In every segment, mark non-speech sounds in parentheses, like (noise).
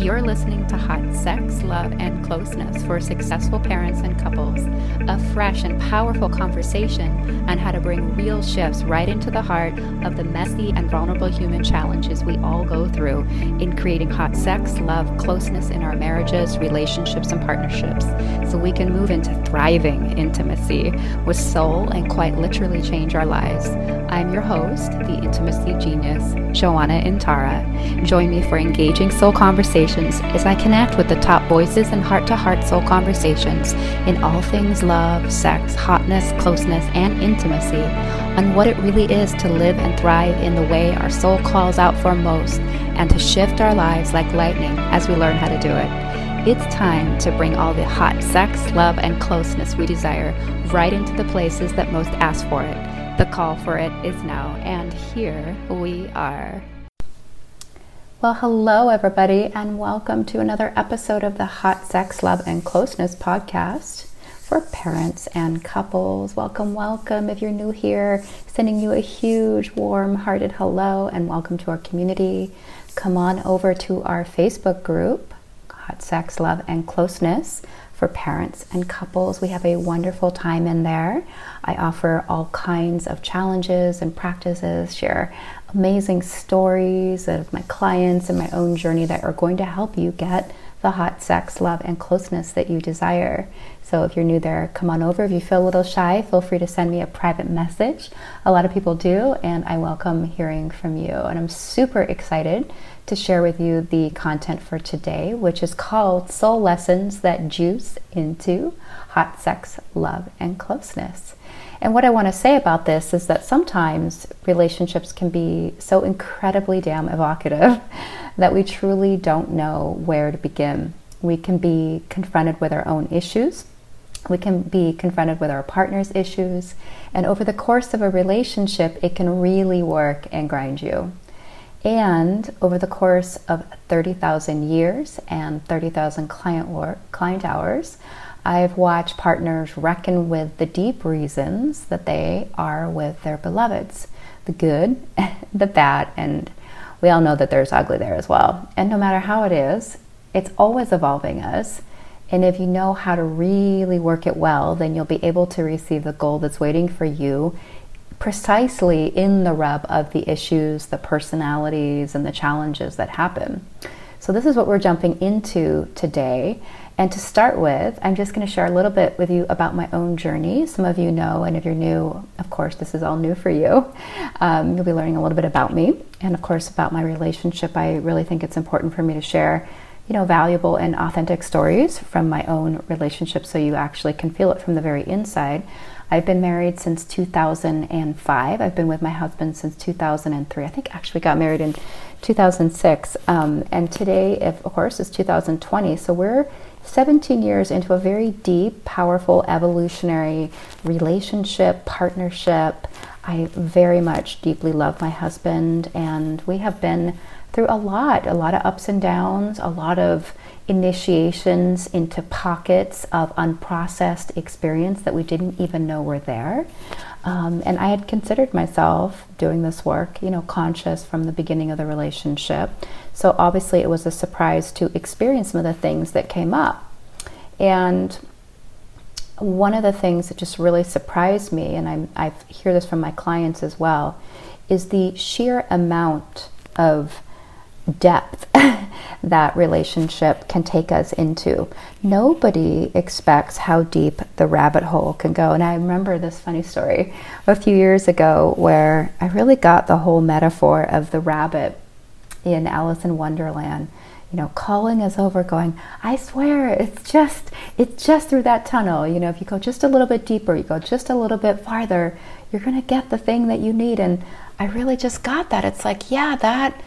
You're listening to Hot Sex, Love, and Closeness for Successful Parents and Couples, a fresh and powerful conversation on how to bring real shifts right into the heart of the messy and vulnerable human challenges we all go through in creating hot sex, love, closeness in our marriages, relationships, and partnerships so we can move into thriving intimacy with soul and quite literally change our lives. I'm your host, the intimacy genius, Joanna Intara. Join me for engaging soul conversations as I connect with the top voices and heart to heart soul conversations in all things love, sex, hotness, closeness, and intimacy on what it really is to live and thrive in the way our soul calls out for most and to shift our lives like lightning as we learn how to do it. It's time to bring all the hot sex, love, and closeness we desire right into the places that most ask for it. The call for it is now, and here we are. Well, hello, everybody, and welcome to another episode of the Hot Sex, Love, and Closeness podcast for parents and couples. Welcome, welcome. If you're new here, sending you a huge, warm hearted hello and welcome to our community. Come on over to our Facebook group, Hot Sex, Love, and Closeness for parents and couples. We have a wonderful time in there. I offer all kinds of challenges and practices, share amazing stories of my clients and my own journey that are going to help you get the hot sex, love, and closeness that you desire. So if you're new there, come on over. If you feel a little shy, feel free to send me a private message. A lot of people do, and I welcome hearing from you. And I'm super excited to share with you the content for today, which is called Soul Lessons That Juice into Hot Sex, Love, and Closeness. And what I want to say about this is that sometimes relationships can be so incredibly damn evocative (laughs) that we truly don't know where to begin. We can be confronted with our own issues. We can be confronted with our partner's issues. And over the course of a relationship, it can really work and grind you. And over the course of 30,000 years and 30,000 client, client hours, I've watched partners reckon with the deep reasons that they are with their beloveds the good, (laughs) the bad, and we all know that there's ugly there as well. And no matter how it is, it's always evolving us. And if you know how to really work it well, then you'll be able to receive the goal that's waiting for you precisely in the rub of the issues, the personalities, and the challenges that happen. So, this is what we're jumping into today. And to start with, I'm just going to share a little bit with you about my own journey. Some of you know, and if you're new, of course, this is all new for you. Um, you'll be learning a little bit about me and, of course, about my relationship. I really think it's important for me to share, you know, valuable and authentic stories from my own relationship so you actually can feel it from the very inside. I've been married since 2005. I've been with my husband since 2003. I think actually got married in 2006. Um, and today, of course, is 2020. So we're 17 years into a very deep, powerful, evolutionary relationship, partnership. I very much deeply love my husband, and we have been through a lot a lot of ups and downs, a lot of initiations into pockets of unprocessed experience that we didn't even know were there. Um, and I had considered myself doing this work, you know, conscious from the beginning of the relationship. So obviously, it was a surprise to experience some of the things that came up. And one of the things that just really surprised me, and I'm, I hear this from my clients as well, is the sheer amount of depth (laughs) that relationship can take us into. Nobody expects how deep the rabbit hole can go. And I remember this funny story a few years ago where I really got the whole metaphor of the rabbit in Alice in Wonderland. You know, calling us over, going, I swear, it's just, it's just through that tunnel. You know, if you go just a little bit deeper, you go just a little bit farther, you're going to get the thing that you need. And I really just got that. It's like, yeah, that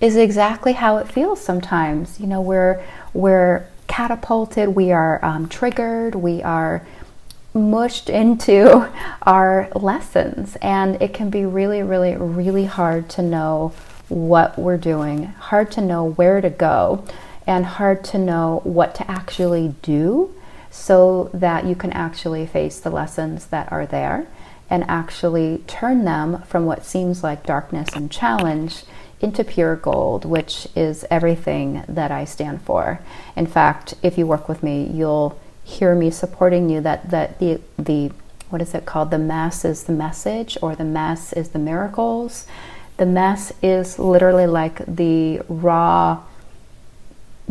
is exactly how it feels sometimes. You know, we're we're catapulted, we are um, triggered, we are mushed into (laughs) our lessons, and it can be really, really, really hard to know what we're doing, hard to know where to go, and hard to know what to actually do so that you can actually face the lessons that are there and actually turn them from what seems like darkness and challenge into pure gold, which is everything that I stand for. In fact, if you work with me, you'll hear me supporting you that, that the, the what is it called? The Mass is the message, or the Mass is the miracles. The Mass is literally like the raw,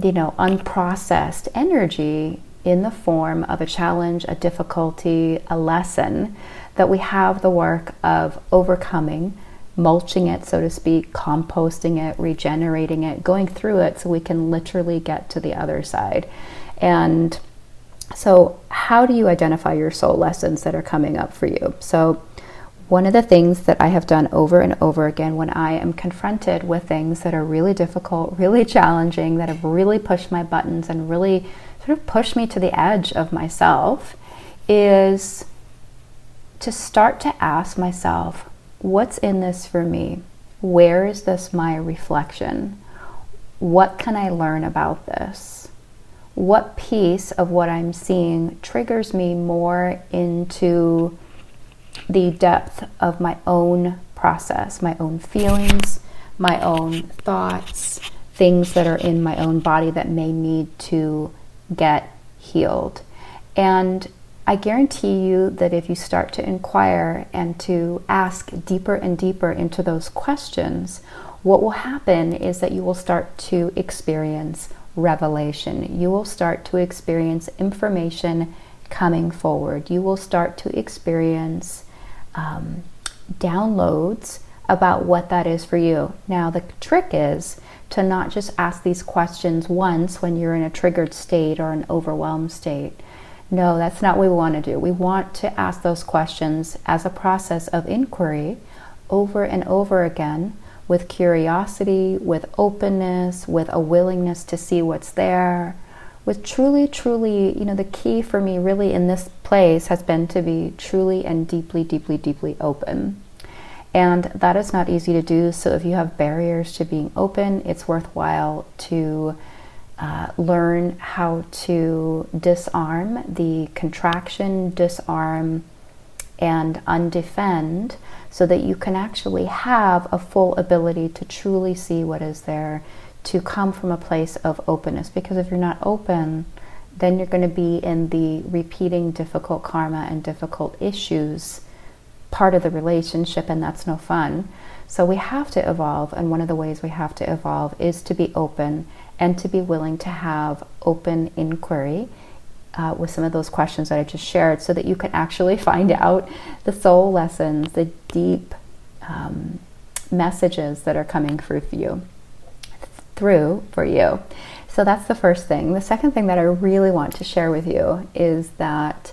you know, unprocessed energy in the form of a challenge, a difficulty, a lesson that we have the work of overcoming, mulching it, so to speak, composting it, regenerating it, going through it so we can literally get to the other side. And so, how do you identify your soul lessons that are coming up for you? So, one of the things that I have done over and over again when I am confronted with things that are really difficult, really challenging, that have really pushed my buttons and really sort of pushed me to the edge of myself is to start to ask myself, what's in this for me? Where is this my reflection? What can I learn about this? what piece of what I'm seeing triggers me more into the depth of my own process, my own feelings, my own thoughts, things that are in my own body that may need to get healed. And I guarantee you that if you start to inquire and to ask deeper and deeper into those questions, what will happen is that you will start to experience revelation. You will start to experience information coming forward. You will start to experience um, downloads about what that is for you. Now, the trick is to not just ask these questions once when you're in a triggered state or an overwhelmed state. No, that's not what we want to do. We want to ask those questions as a process of inquiry over and over again with curiosity, with openness, with a willingness to see what's there, with truly, truly, you know, the key for me really in this place has been to be truly and deeply, deeply, deeply open. And that is not easy to do. So if you have barriers to being open, it's worthwhile to uh, learn how to disarm the contraction, disarm, and undefend so that you can actually have a full ability to truly see what is there, to come from a place of openness. Because if you're not open, then you're going to be in the repeating difficult karma and difficult issues part of the relationship, and that's no fun. So we have to evolve, and one of the ways we have to evolve is to be open and to be willing to have open inquiry uh, with some of those questions that I just shared so that you can actually (laughs) find out the soul lessons, the deep um, messages that are coming through for you. Through for you. So that's the first thing. The second thing that I really want to share with you is that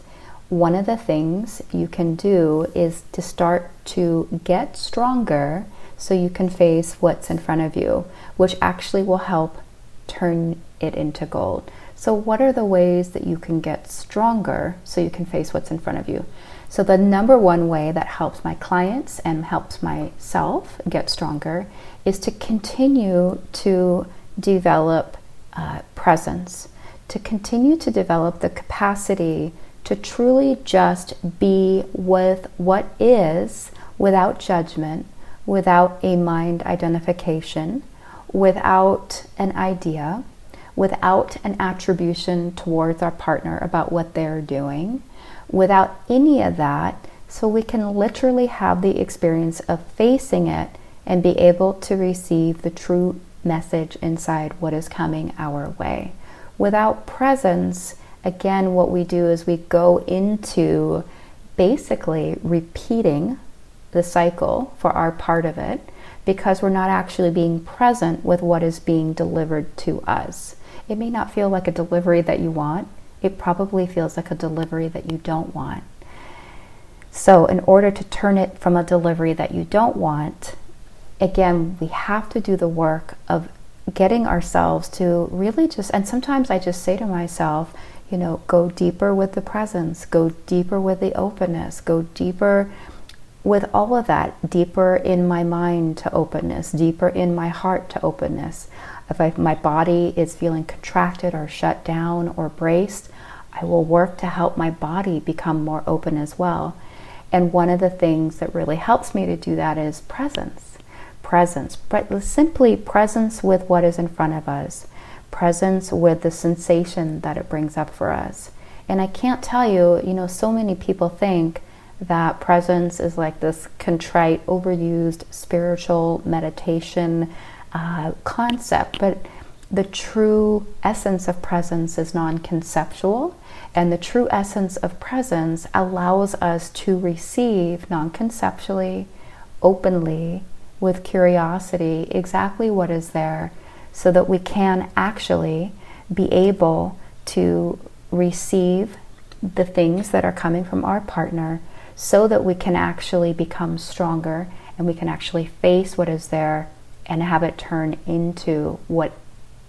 one of the things you can do is to start to get stronger so you can face what's in front of you, which actually will help turn it into gold. So, what are the ways that you can get stronger so you can face what's in front of you? So, the number one way that helps my clients and helps myself get stronger is to continue to develop uh, presence, to continue to develop the capacity to truly just be with what is without judgment, without a mind identification, without an idea without an attribution towards our partner about what they're doing, without any of that, so we can literally have the experience of facing it and be able to receive the true message inside what is coming our way. Without presence, again, what we do is we go into basically repeating the cycle for our part of it because we're not actually being present with what is being delivered to us. It may not feel like a delivery that you want, it probably feels like a delivery that you don't want. So, in order to turn it from a delivery that you don't want, again, we have to do the work of getting ourselves to really just, and sometimes I just say to myself, you know, go deeper with the presence, go deeper with the openness, go deeper with all of that, deeper in my mind to openness, deeper in my heart to openness. If I, my body is feeling contracted or shut down or braced, I will work to help my body become more open as well. And one of the things that really helps me to do that is presence. presence, but simply presence with what is in front of us, presence with the sensation that it brings up for us. And I can't tell you, you know, so many people think that presence is like this contrite, overused spiritual meditation uh, concept, but the true essence of presence is non conceptual, and the true essence of presence allows us to receive non conceptually, openly, with curiosity, exactly what is there, so that we can actually be able to receive the things that are coming from our partner so that we can actually become stronger and we can actually face what is there and have it turn into what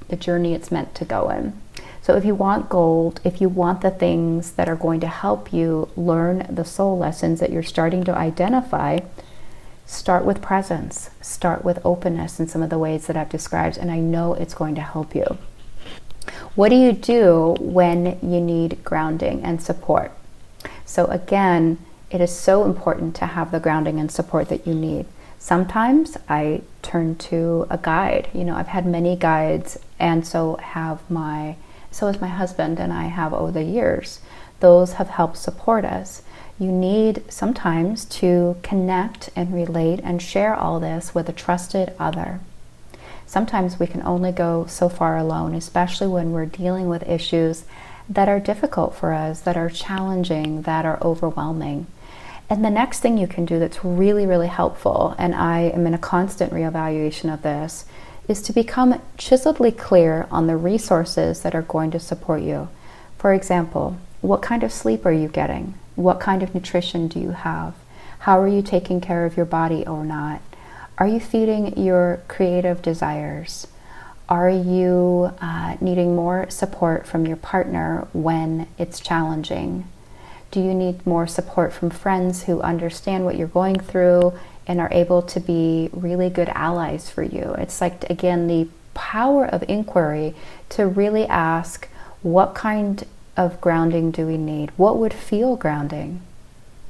the journey it's meant to go in. So, if you want gold, if you want the things that are going to help you learn the soul lessons that you're starting to identify, start with presence, start with openness in some of the ways that I've described, and I know it's going to help you. What do you do when you need grounding and support? So, again, it is so important to have the grounding and support that you need. Sometimes I turn to a guide. You know, I've had many guides, and so have my, so has my husband, and I have over the years. Those have helped support us. You need sometimes to connect and relate and share all this with a trusted other. Sometimes we can only go so far alone, especially when we're dealing with issues that are difficult for us, that are challenging, that are overwhelming. And the next thing you can do that's really, really helpful, and I am in a constant reevaluation of this, is to become chiseledly clear on the resources that are going to support you. For example, what kind of sleep are you getting? What kind of nutrition do you have? How are you taking care of your body or not? Are you feeding your creative desires? Are you uh, needing more support from your partner when it's challenging? Do you need more support from friends who understand what you're going through and are able to be really good allies for you? It's like, again, the power of inquiry to really ask what kind of grounding do we need? What would feel grounding?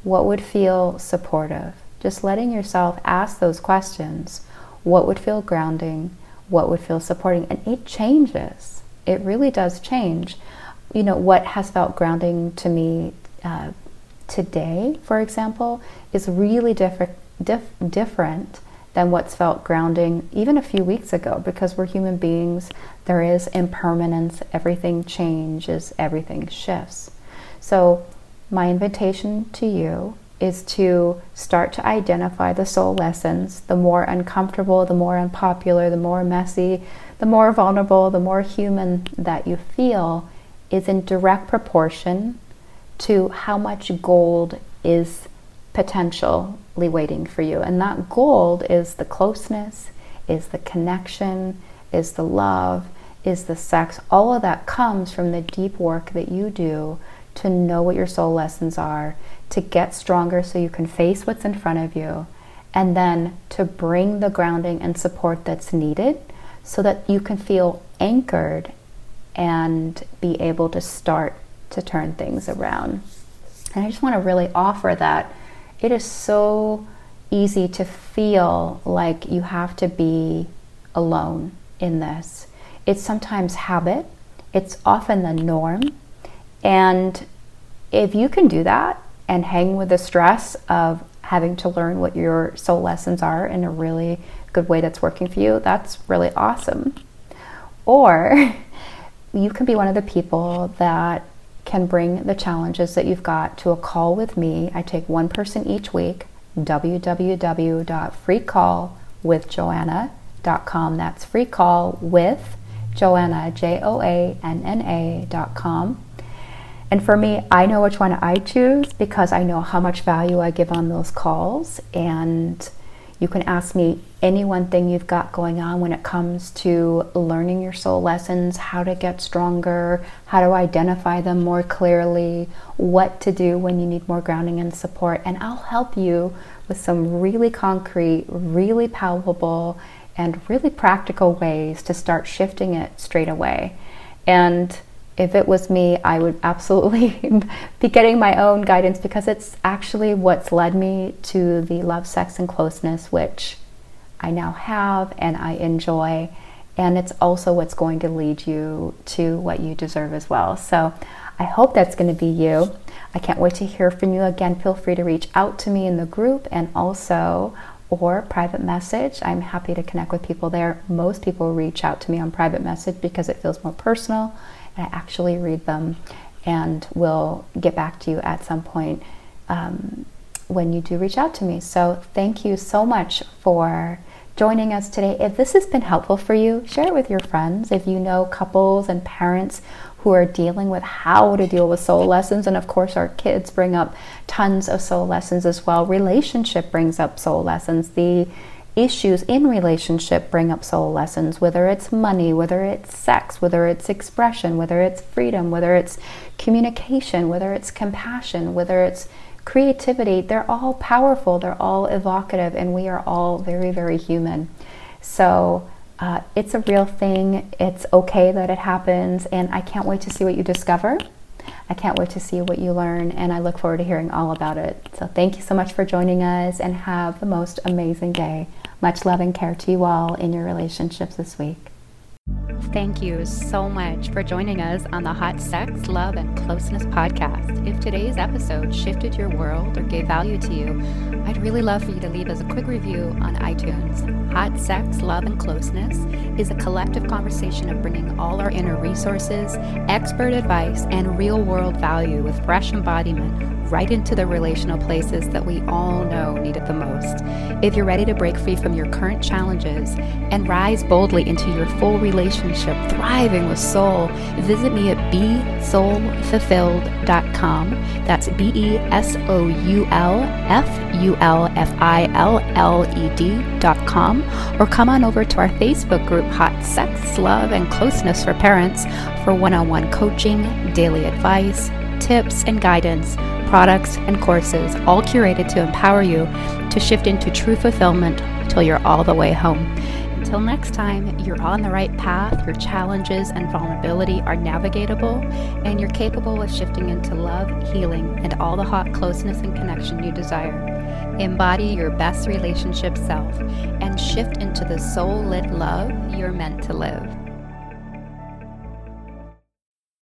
What would feel supportive? Just letting yourself ask those questions. What would feel grounding? What would feel supporting? And it changes. It really does change. You know, what has felt grounding to me uh, today, for example, is really different, dif- different than what's felt grounding even a few weeks ago because we're human beings. There is impermanence, everything changes, everything shifts. So, my invitation to you is to start to identify the soul lessons. The more uncomfortable, the more unpopular, the more messy, the more vulnerable, the more human that you feel is in direct proportion to how much gold is potentially waiting for you. And that gold is the closeness, is the connection, is the love, is the sex. All of that comes from the deep work that you do to know what your soul lessons are, to get stronger so you can face what's in front of you, and then to bring the grounding and support that's needed so that you can feel anchored and be able to start to turn things around. And I just want to really offer that it is so easy to feel like you have to be alone in this. It's sometimes habit, it's often the norm. And if you can do that and hang with the stress of having to learn what your soul lessons are in a really good way that's working for you, that's really awesome. Or (laughs) you can be one of the people that can bring the challenges that you've got to a call with me. I take one person each week. www.freecallwithjoanna.com. That's free call with Joanna, J O A N N A.com. And for me, I know which one I choose because I know how much value I give on those calls. And you can ask me any one thing you've got going on when it comes to learning your soul lessons, how to get stronger, how to identify them more clearly, what to do when you need more grounding and support. And I'll help you with some really concrete, really palpable, and really practical ways to start shifting it straight away. And if it was me, I would absolutely (laughs) be getting my own guidance because it's actually what's led me to the love, sex, and closeness, which I now have and I enjoy. And it's also what's going to lead you to what you deserve as well. So I hope that's going to be you. I can't wait to hear from you again. Feel free to reach out to me in the group and also or private message. I'm happy to connect with people there. Most people reach out to me on private message because it feels more personal I actually read them and will get back to you at some point um, when you do reach out to me. So thank you so much for joining us today. If this has been helpful for you, share it with your friends. If you know couples and parents who are dealing with how to deal with soul lessons, and of course, our kids bring up tons of soul lessons as well. Relationship brings up soul lessons. The issues in relationship bring up soul lessons, whether it's money, whether it's sex, whether it's expression, whether it's freedom, whether it's communication, whether it's compassion, whether it's creativity, they're all powerful, they're all evocative, and we are all very, very human. So uh, it's a real thing. It's okay that it happens, and I can't wait to see what you discover. I can't wait to see what you learn, and I look forward to hearing all about it. So, thank you so much for joining us, and have the most amazing day. Much love and care to you all in your relationships this week. Thank you so much for joining us on the Hot Sex, Love, and Closeness podcast. If today's episode shifted your world or gave value to you, I'd really love for you to leave us a quick review on iTunes. Hot Sex, Love, and Closeness is a collective conversation of bringing all our inner resources, expert advice, and real world value with fresh embodiment right into the relational places that we all know need it the most. If you're ready to break free from your current challenges and rise boldly into your full relationship, thriving with soul, visit me at besoulfulfilled.com. That's B E S O U L F U L F I L L E D.com, or come on over to our Facebook group, Hot Sex, Love, and Closeness for Parents, for one on one coaching, daily advice, tips, and guidance products, and courses, all curated to empower you to shift into true fulfillment till you're all the way home. Until next time, you're on the right path, your challenges and vulnerability are navigatable, and you're capable of shifting into love, healing, and all the hot closeness and connection you desire. Embody your best relationship self and shift into the soul lit love you're meant to live.